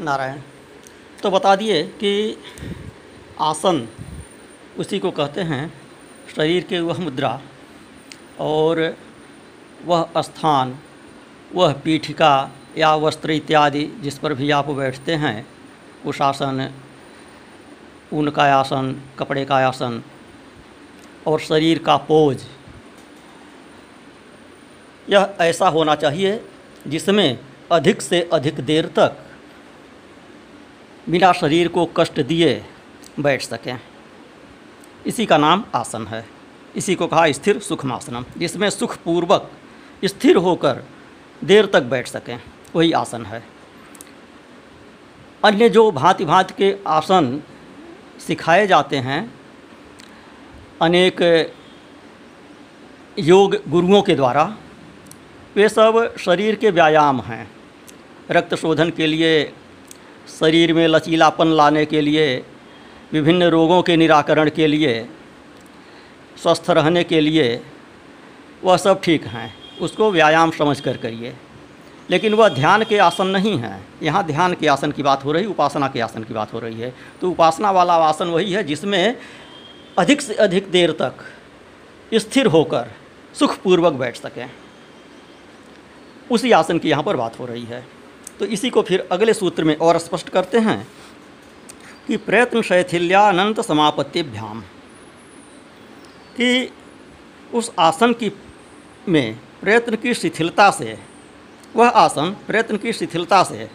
नारायण तो बता दिए कि आसन उसी को कहते हैं शरीर के वह मुद्रा और वह स्थान, वह पीठिका या वस्त्र इत्यादि जिस पर भी आप बैठते हैं उस आसन ऊन का आसन कपड़े का आसन और शरीर का पोज, यह ऐसा होना चाहिए जिसमें अधिक से अधिक देर तक बिना शरीर को कष्ट दिए बैठ सकें। इसी का नाम आसन है। इसी को कहा स्थिर सुखमासनम, जिसमें सुखपूर्वक स्थिर होकर देर तक बैठ सकें, वही आसन है। अन्य जो भांति भांति के आसन सिखाए जाते हैं, अनेक योग गुरुओं के द्वारा, वे सब शरीर के व्यायाम हैं। रक्त शोधन के लिए शरीर में लचीलापन लाने के लिए, विभिन्न रोगों के निराकरण के लिए, स्वस्थ रहने के लिए, वह सब ठीक हैं। उसको व्यायाम समझ कर करिए। लेकिन वह ध्यान के आसन नहीं हैं। यहाँ ध्यान के आसन की बात हो रही, उपासना के आसन की बात हो रही है। तो उपासना वाला आसन वही है जिसमें अधिक से अधिक देर तक स्थिर होकर सुखपूर्वक बैठ सकें। उसी आसन की यहाँ पर बात हो रही है। तो इसी को फिर अगले सूत्र में और स्पष्ट करते हैं कि प्रयत्न शैथिल्यानंत समापत्तिभ्याम। कि उस आसन की में प्रयत्न की शिथिलता से, वह आसन प्रयत्न की शिथिलता से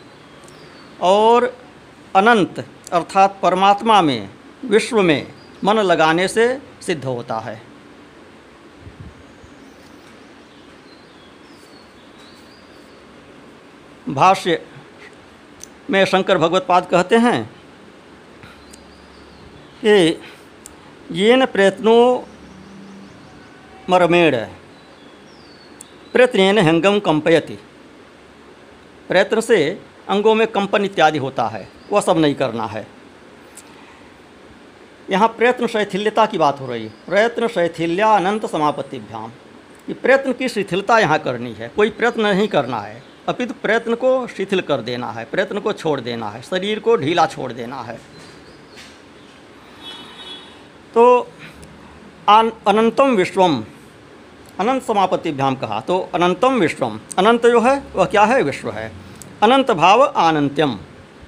और अनंत अर्थात परमात्मा में, विश्व में मन लगाने से सिद्ध होता है। भाष्य में शंकर भगवत पाद कहते हैं कि येन प्रयत्नो मरमेण प्रयत्न हंगम कंपयति। प्रयत्न से अंगों में कंपन इत्यादि होता है, वह सब नहीं करना है। यहाँ प्रयत्न शैथिल्यता की बात हो रही है। प्रयत्न शैथिल्या अनंत समापत्तिभ्याम। कि प्रयत्न की शिथिलता यहाँ करनी है। कोई प्रयत्न नहीं करना है। अपितु प्रयत्न को शिथिल कर देना है, प्रयत्न को छोड़ देना है, शरीर को ढीला छोड़ देना है। तो अनंतम विश्वम, अनंत समापत्तिभ्याम कहा तो अनंतम विश्वम, अनंत जो है, वह क्या है? विश्व है। अनंत भाव आनंत्यम,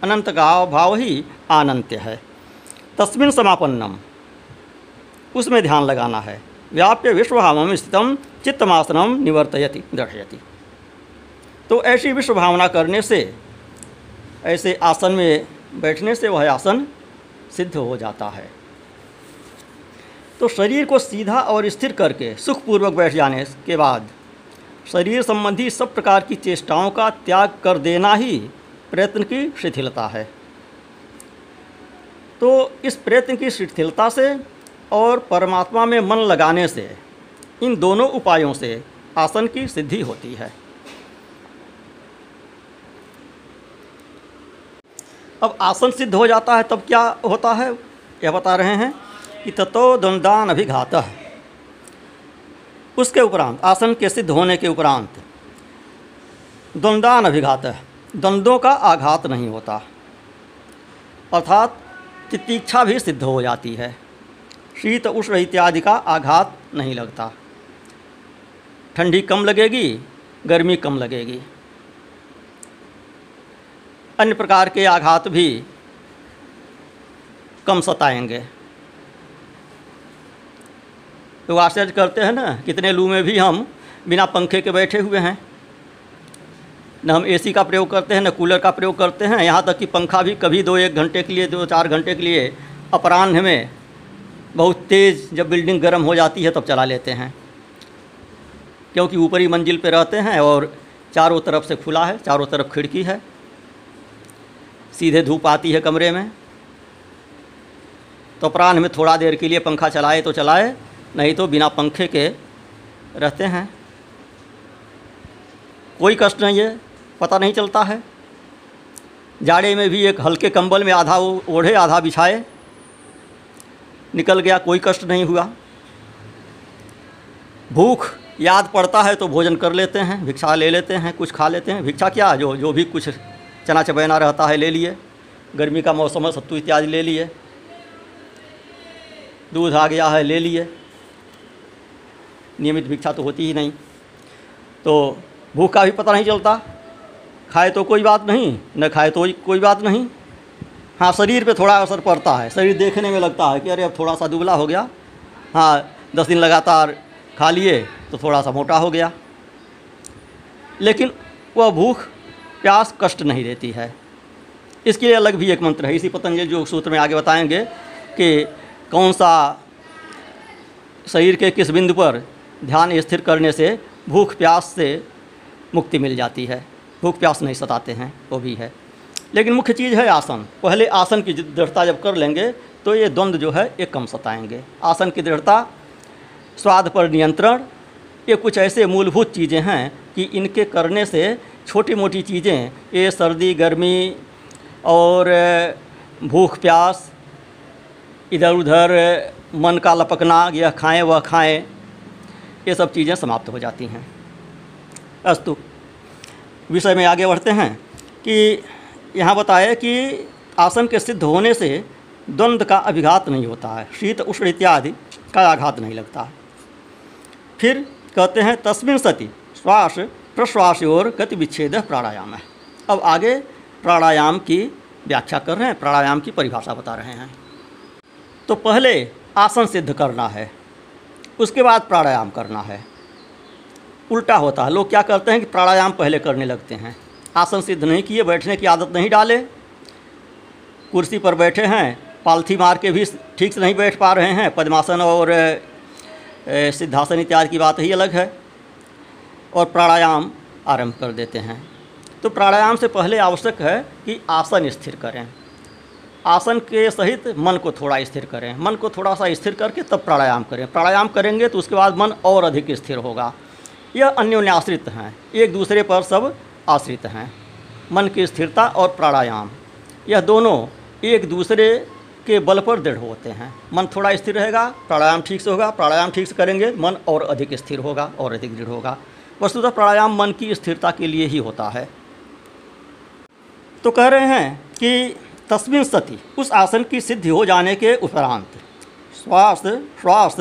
अनंत का भाव ही आनंत्य है। तस्मिन समापन्नम, उसमें ध्यान लगाना है। व्याप्य विश्वभाव स्थितम चित्तमासनम निवर्तयति, दर्शयति। तो ऐसी विश्व भावना करने से, ऐसे आसन में बैठने से वह आसन सिद्ध हो जाता है। तो शरीर को सीधा और स्थिर करके, सुखपूर्वक बैठ जाने के बाद, शरीर संबंधी सब प्रकार की चेष्टाओं का त्याग कर देना ही प्रयत्न की शिथिलता है। तो इस प्रयत्न की शिथिलता से और परमात्मा में मन लगाने से, इन दोनों उपायों से आसन की सिद्धि होती है। अब आसन सिद्ध हो जाता है, तब क्या होता है? यह बता रहे हैं कि ततो द्वंदान अभिघात। उसके उपरांत, आसन के सिद्ध होने के उपरांत द्वंदान अभिघात। द्वंद्वों का आघात नहीं होता। अर्थात, तितीक्षा भी सिद्ध हो जाती है। शीत, उष्ण इत्यादि का आघात नहीं लगता। ठंडी कम लगेगी, गर्मी कम लगेगी। अन्य प्रकार के आघात भी कम सताएँगे। लोग आश्चर्य करते हैं ना, कितने लू में भी हम बिना पंखे के बैठे हुए हैं। न हम एसी का प्रयोग करते हैं, न कूलर का प्रयोग करते हैं। यहाँ तक कि पंखा भी कभी दो एक घंटे के लिए, दो चार घंटे के लिए अपराह्न में बहुत तेज़ जब बिल्डिंग गर्म हो जाती है तब चला लेते हैं। क्योंकि ऊपरी मंजिल पर रहते हैं और चारों तरफ़ से खुला है, चारों तरफ़ खिड़की है। सीधे धूप आती है कमरे में। तो अपराह्न में थोड़ा देर के लिए पंखा चलाए तो चलाए, नहीं तो बिना पंखे के रहते हैं। कोई कष्ट नहीं है, पता नहीं चलता है। जाड़े में भी एक हल्के कंबल में आधा ओढ़े, आधा बिछाए, निकल गया, कोई कष्ट नहीं हुआ। भूख याद पड़ता है तो भोजन कर लेते हैं, भिक्षा ले लेते हैं, कुछ खा लेते हैं। भिक्षा क्या? जो जो भी कुछ चना चबैना रहता है, ले लिए। गर्मी का मौसम है, सत्तू इत्यादि ले लिए। दूध आ गया है, ले लिए। नियमित भिक्षा तो होती ही नहीं। तो भूख का भी पता नहीं चलता। खाए तो कोई बात नहीं, न खाए तो कोई बात नहीं। हाँ शरीर पे थोड़ा असर पड़ता है। शरीर देखने में लगता है कि अरे, अब थोड़ा सा दुबला हो गया। हाँ दस दिन लगातार खा लिए तो थोड़ा सा मोटा हो गया। लेकिन वह भूख प्यास कष्ट नहीं देती है। इसके लिए अलग भी एक मंत्र है। इसी पतंजलि जो सूत्र में आगे बताएँगे कि कौन सा शरीर के किस बिंदु पर ध्यान स्थिर करने से भूख प्यास से मुक्ति मिल जाती है। भूख प्यास नहीं सताते हैं, वो भी है। लेकिन मुख्य चीज़ है आसन। पहले आसन की दृढ़ता जब कर लेंगे तो ये द्वंद्व जो है ये कम सताएँगे। आसन की दृढ़ता, स्वाद पर नियंत्रण, ये कुछ ऐसे मूलभूत चीज़ें हैं कि इनके करने से छोटी मोटी चीज़ें, ये सर्दी, गर्मी और भूख, प्यास, इधर उधर, मन का लपकना, यह खाएँ, वह खाएँ, ये सब चीज़ें समाप्त हो जाती हैं। अस्तु, विषय में आगे बढ़ते हैं कि यहाँ बताया कि आसन के सिद्ध होने से द्वंद्व का अभिघात नहीं होता है, शीत, उष्ण इत्यादि का आघात नहीं लगता। फिर कहते हैं, तस्मिन सती, श्वास प्रश्वास और गति विच्छेद प्राणायाम। है अब आगे प्राणायाम की व्याख्या कर रहे हैं, प्राणायाम की परिभाषा बता रहे हैं। तो पहले आसन सिद्ध करना है, उसके बाद प्राणायाम करना है। उल्टा होता है, लोग क्या करते हैं कि प्राणायाम पहले करने लगते हैं। आसन सिद्ध नहीं किए, बैठने की आदत नहीं डाले। कुर्सी पर बैठे हैं, पालथी मार के भी ठीक से नहीं बैठ पा रहे हैं। पद्मासन और सिद्धासन इत्यादि की बात ही अलग है। और प्राणायाम आरंभ कर देते हैं। तो प्राणायाम से पहले आवश्यक है कि आसन स्थिर करें। आसन के सहित मन को थोड़ा स्थिर करें। मन को थोड़ा सा स्थिर करके तब प्राणायाम करें। प्राणायाम करेंगे तो उसके बाद मन और अधिक स्थिर होगा। यह अन्योन्याश्रित हैं। एक दूसरे पर सब आश्रित हैं। मन की स्थिरता और प्राणायाम। यह दोनों एक दूसरे के बल पर दृढ़ होते हैं। मन थोड़ा स्थिर रहेगा, प्राणायाम ठीक से होगा। प्राणायाम ठीक से करेंगे, मन और अधिक स्थिर होगा और अधिक दृढ़ होगा। वस्तुतः प्राणायाम मन की स्थिरता के लिए ही होता है। तो कह रहे हैं कि तस्मिन सती उस आसन की सिद्धि हो जाने के उपरांत श्वास श्वास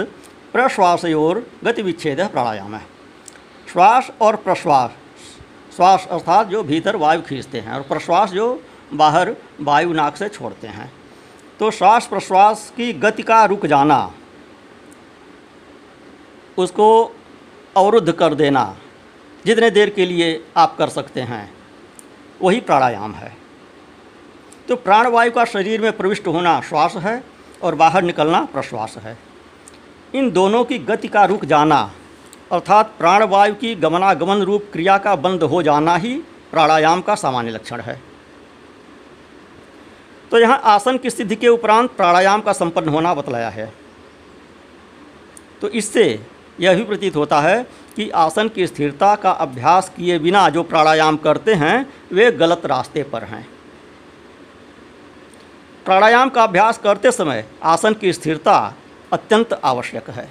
प्रश्वास और गति विच्छेद प्राणायाम है। श्वास और प्रश्वास, श्वास अर्थात जो भीतर वायु खींचते हैं और प्रश्वास जो बाहर वायु नाक से छोड़ते हैं। तो श्वास प्रश्वास की गति का रुक जाना, उसको अवरुद्ध कर देना जितने देर के लिए आप कर सकते हैं, वही प्राणायाम है। तो प्राणवायु का शरीर में प्रविष्ट होना श्वास है और बाहर निकलना प्रश्वास है। इन दोनों की गति का रुक जाना, अर्थात प्राणवायु की गमनागमन रूप क्रिया का बंद हो जाना ही प्राणायाम का सामान्य लक्षण है। तो यहाँ आसन की सिद्धि के उपरांत प्राणायाम का संपन्न होना बतलाया है। तो इससे यह भी प्रतीत होता है कि आसन की स्थिरता का अभ्यास किए बिना जो प्राणायाम करते हैं, वे गलत रास्ते पर हैं। प्राणायाम का अभ्यास करते समय आसन की स्थिरता अत्यंत आवश्यक है।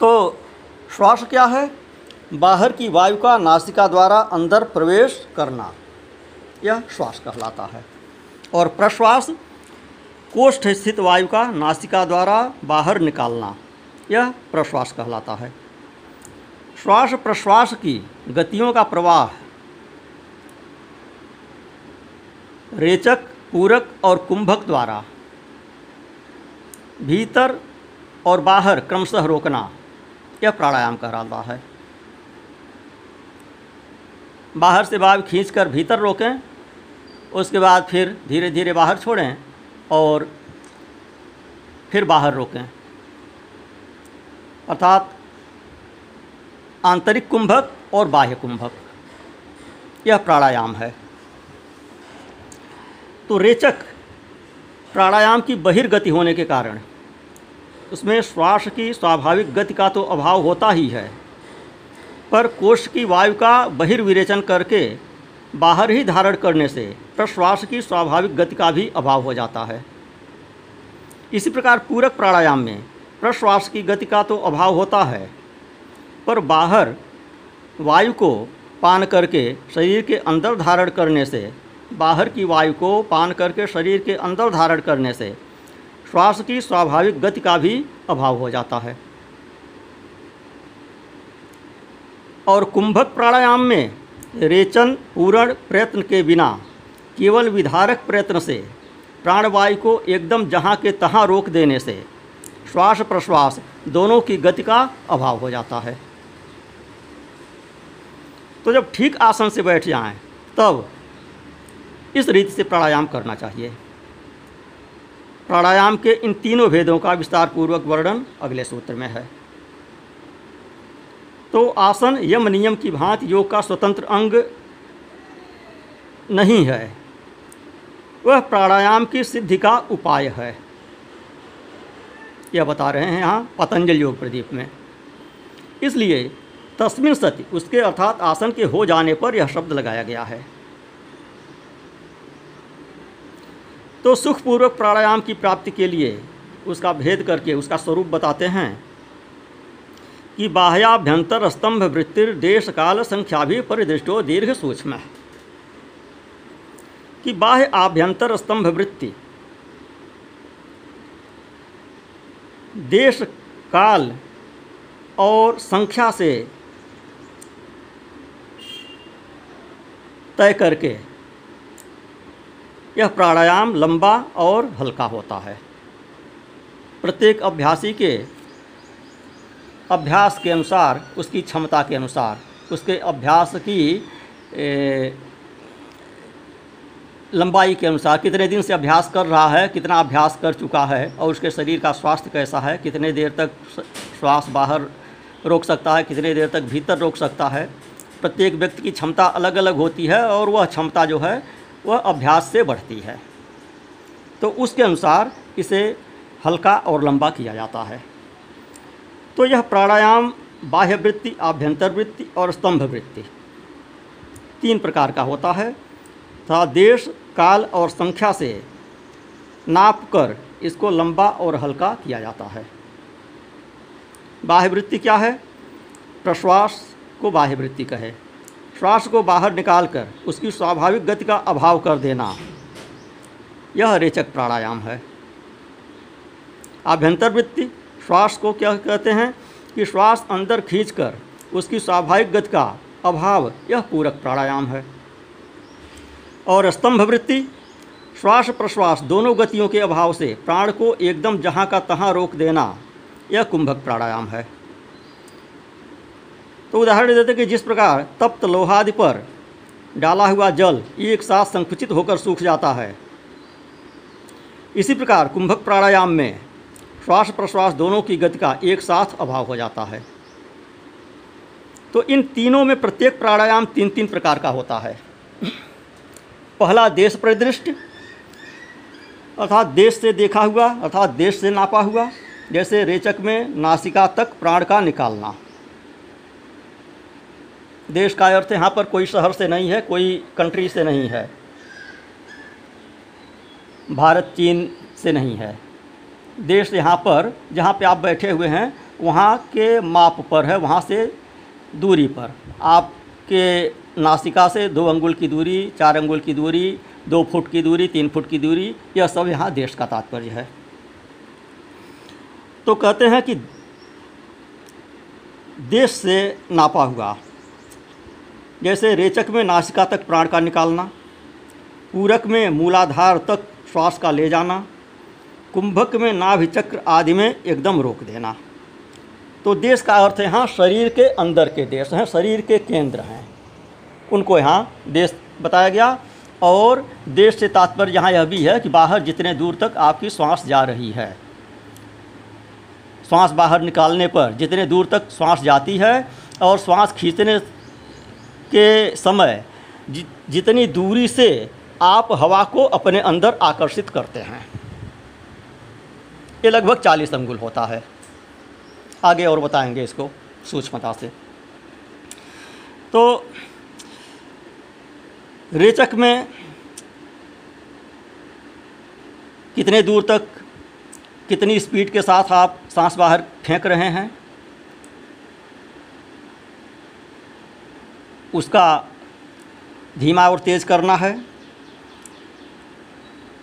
तो श्वास क्या है? बाहर की वायु का नासिका द्वारा अंदर प्रवेश करना, यह श्वास कहलाता है। और प्रश्वास कोष्ठ स्थित वायु का नासिका द्वारा बाहर निकालना यह प्रश्वास कहलाता है। श्वास प्रश्वास की गतियों का प्रवाह। रेचक, पूरक और कुंभक द्वारा। भीतर और बाहर क्रमशः रोकना यह प्राणायाम कहलाता है। बाहर से बाहर खींचकर भीतर रोकें, उसके बाद फिर धीरे धीरे बाहर छोड़ें और फिर बाहर रोकें। अर्थात आंतरिक कुंभक और बाह्य कुंभक। यह प्राणायाम है। तो रेचक प्राणायाम की बहिर्गति होने के कारण, उसमें श्वास की स्वाभाविक गति का तो अभाव होता ही है, पर कोष की वायु का बहिर्विरेचन करके बाहर ही धारण करने से प्रश्वास की स्वाभाविक गति का भी अभाव हो जाता है। इसी प्रकार पूरक प्राणायाम में प्रश्वास की गति का तो अभाव होता है, पर बाहर वायु को पान करके शरीर के अंदर धारण करने से, बाहर की वायु को पान करके शरीर के अंदर धारण करने से श्वास की स्वाभाविक गति का भी अभाव हो जाता है। और कुंभक प्राणायाम में रेचन, पूरण प्रयत्न के बिना केवल विधारक प्रयत्न से प्राणवायु को एकदम जहाँ के तहाँ रोक देने से श्वास प्रश्वास दोनों की गति का अभाव हो जाता है। तो जब ठीक आसन से बैठ जाएँ, तब इस रीति से प्राणायाम करना चाहिए। प्राणायाम के इन तीनों भेदों का विस्तार पूर्वक वर्णन अगले सूत्र में है। तो आसन यम नियम की भांति योग का स्वतंत्र अंग नहीं है। वह प्राणायाम की सिद्धि का उपाय है। यह बता रहे हैं यहाँ पतंजल योग प्रदीप में। इसलिए तस्मिन सति उसके अर्थात आसन के हो जाने पर यह शब्द लगाया गया है। तो सुखपूर्वक प्राणायाम की प्राप्ति के लिए उसका भेद करके उसका स्वरूप बताते हैं कि बाह्याभ्यंतर स्तंभ वृत्तिर देश काल संख्या भी परिदृष्टो दीर्घ सूक्ष्म। कि बाह्य आभ्यंतर स्तंभ वृत्ति देश, काल और संख्या से तय करके यह प्राणायाम लंबा और हल्का होता है। प्रत्येक अभ्यासी के अभ्यास के अनुसार, उसकी क्षमता के अनुसार, उसके अभ्यास की लंबाई के अनुसार कितने दिन से अभ्यास कर रहा है, कितना अभ्यास कर चुका है और उसके शरीर का स्वास्थ्य कैसा है, कितने देर तक श्वास बाहर रोक सकता है, कितने देर तक भीतर रोक सकता है। प्रत्येक व्यक्ति की क्षमता अलग अलग होती है और वह क्षमता जो है, वह अभ्यास से बढ़ती है। तो उसके अनुसार इसे हल्का और लंबा किया जाता है। तो यह प्राणायाम, बाह्य वृत्ति, आभ्यंतर वृत्ति और स्तंभ वृत्ति तीन प्रकार का होता है। तथा देश, काल और संख्या से नाप कर इसको लंबा और हल्का किया जाता है। बाह्य वृत्ति क्या है? प्रश्वास को बाह्य वृत्ति कहे। श्वास को बाहर निकालकर उसकी स्वाभाविक गति का अभाव कर देना, यह रेचक प्राणायाम है। आभ्यंतर वृत्ति श्वास को क्या कहते हैं? कि श्वास अंदर खींचकर उसकी स्वाभाविक गति का अभाव, यह पूरक प्राणायाम है। और स्तंभ वृत्ति श्वास प्रश्वास दोनों गतियों के अभाव से प्राण को एकदम जहाँ का तहाँ रोक देना, यह कुंभक प्राणायाम है। तो उदाहरण देते कि जिस प्रकार तप्त लोहादि पर डाला हुआ जल एक साथ संकुचित होकर सूख जाता है, इसी प्रकार कुंभक प्राणायाम में श्वास प्रश्वास दोनों की गति का एक साथ अभाव हो जाता है। तो इन तीनों में प्रत्येक प्राणायाम तीन तीन प्रकार का होता है। पहला देश परिदृष्ट, अर्थात देश से देखा हुआ, अर्थात देश से नापा हुआ, जैसे रेचक में नासिका तक प्राण का निकालना। देश का अर्थ यहाँ पर कोई शहर से नहीं है, कोई कंट्री से नहीं है। भारत, चीन से नहीं है। देश यहाँ पर, जहाँ पे आप बैठे हुए हैं, वहाँ के माप पर है, वहाँ से दूरी पर। आपके नासिका से दो अंगुल की दूरी, चार अंगुल की दूरी, दो फुट की दूरी, तीन फुट की दूरी, यह सब यहाँ देश का तात्पर्य है। तो कहते हैं कि देश से नापा हुआ। जैसे रेचक में नासिका तक प्राण का निकालना, पूरक में मूलाधार तक श्वास का ले जाना, कुंभक में नाभि चक्र आदि में एकदम रोक देना। तो देश का अर्थ यहाँ शरीर के अंदर के देश हैं, शरीर के केंद्र हैं। उनको यहाँ देश बताया गया। और देश से तात्पर्य यहाँ यह भी है कि बाहर जितने दूर तक आपकी श्वास जा रही है। श्वास बाहर निकालने पर जितने दूर तक श्वास जाती है और श्वास खींचने के समय जितनी दूरी से आप हवा को अपने अंदर आकर्षित करते हैं। ये लगभग चालीस अंगुल होता है। आगे और बताएँगे इसको सूक्ष्मता से। तो रेचक में कितने दूर तक, कितनी स्पीड के साथ आप सांस बाहर फेंक रहे हैं? उसका धीमा और तेज़ करना है।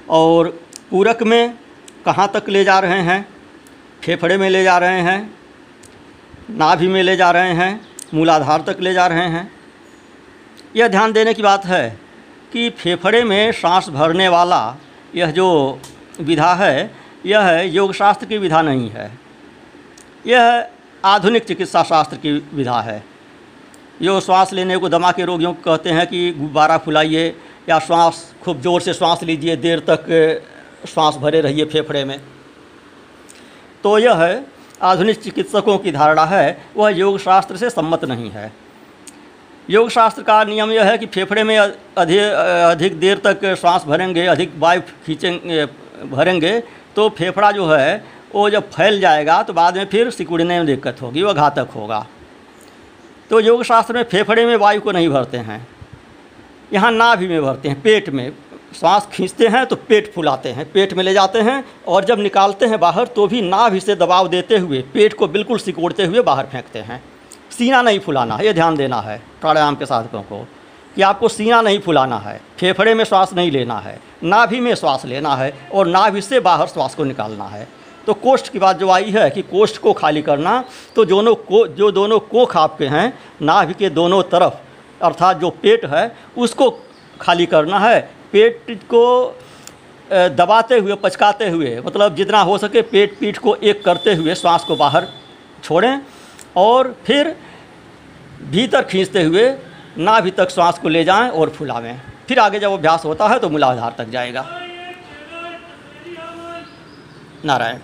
और पूरक में कहाँ तक ले जा रहे हैं? फेफड़े में ले जा रहे हैं, नाभि में ले जा रहे हैं, मूलाधार तक ले जा रहे हैं। यह ध्यान देने की बात है कि फेफड़े में सांस भरने वाला यह जो विधा है, यह योगशास्त्र की विधा नहीं है। यह आधुनिक चिकित्सा शास्त्र की विधा है। जो श्वास लेने को दमा के रोगियों को कहते हैं कि गुब्बारा फुलाइए या श्वास, खूब ज़ोर से श्वास लीजिए, देर तक श्वास भरे रहिए फेफड़े में। तो यह आधुनिक चिकित्सकों की धारणा है, वह योग शास्त्र से सम्मत नहीं है। योग शास्त्र का नियम यह है कि फेफड़े में अधिक अधिक देर तक श्वास भरेंगे, अधिक वायु खींचेंगे, भरेंगे तो फेफड़ा जो है, वो जब फैल जाएगा तो बाद में फिर सिकुड़ने में दिक्कत होगी, वह घातक होगा। तो योग शास्त्र में फेफड़े में वायु को नहीं भरते हैं। यहाँ नाभि में भरते हैं, पेट में। श्वास खींचते हैं तो पेट फुलाते हैं, पेट में ले जाते हैं, और जब निकालते हैं बाहर तो भी नाभि से दबाव देते हुए, पेट को बिल्कुल सिकोड़ते हुए बाहर फेंकते हैं। सीना नहीं फुलाना ये ध्यान देना है। प्राणायाम के साधकों को कि आपको सीना नहीं फुलाना है, फेफड़े में श्वास नहीं लेना है, नाभि में श्वास लेना है और नाभि से बाहर श्वास को निकालना है। तो कोष्ठ की बात जो आई है कि कोष्ठ को खाली करना तो दोनों को, जो दोनों कोख आपके हैं, नाभि के दोनों तरफ़, अर्थात जो पेट है, उसको खाली करना है। पेट को दबाते हुए, पचकाते हुए मतलब जितना हो सके पेट पीठ को एक करते हुए श्वास को बाहर छोड़ें और फिर भीतर खींचते हुए नाभि तक श्वास को ले जाएँ और फुलावें। फिर आगे जब अभ्यास होता है तो मूलाधार तक जाएगा। नारायण।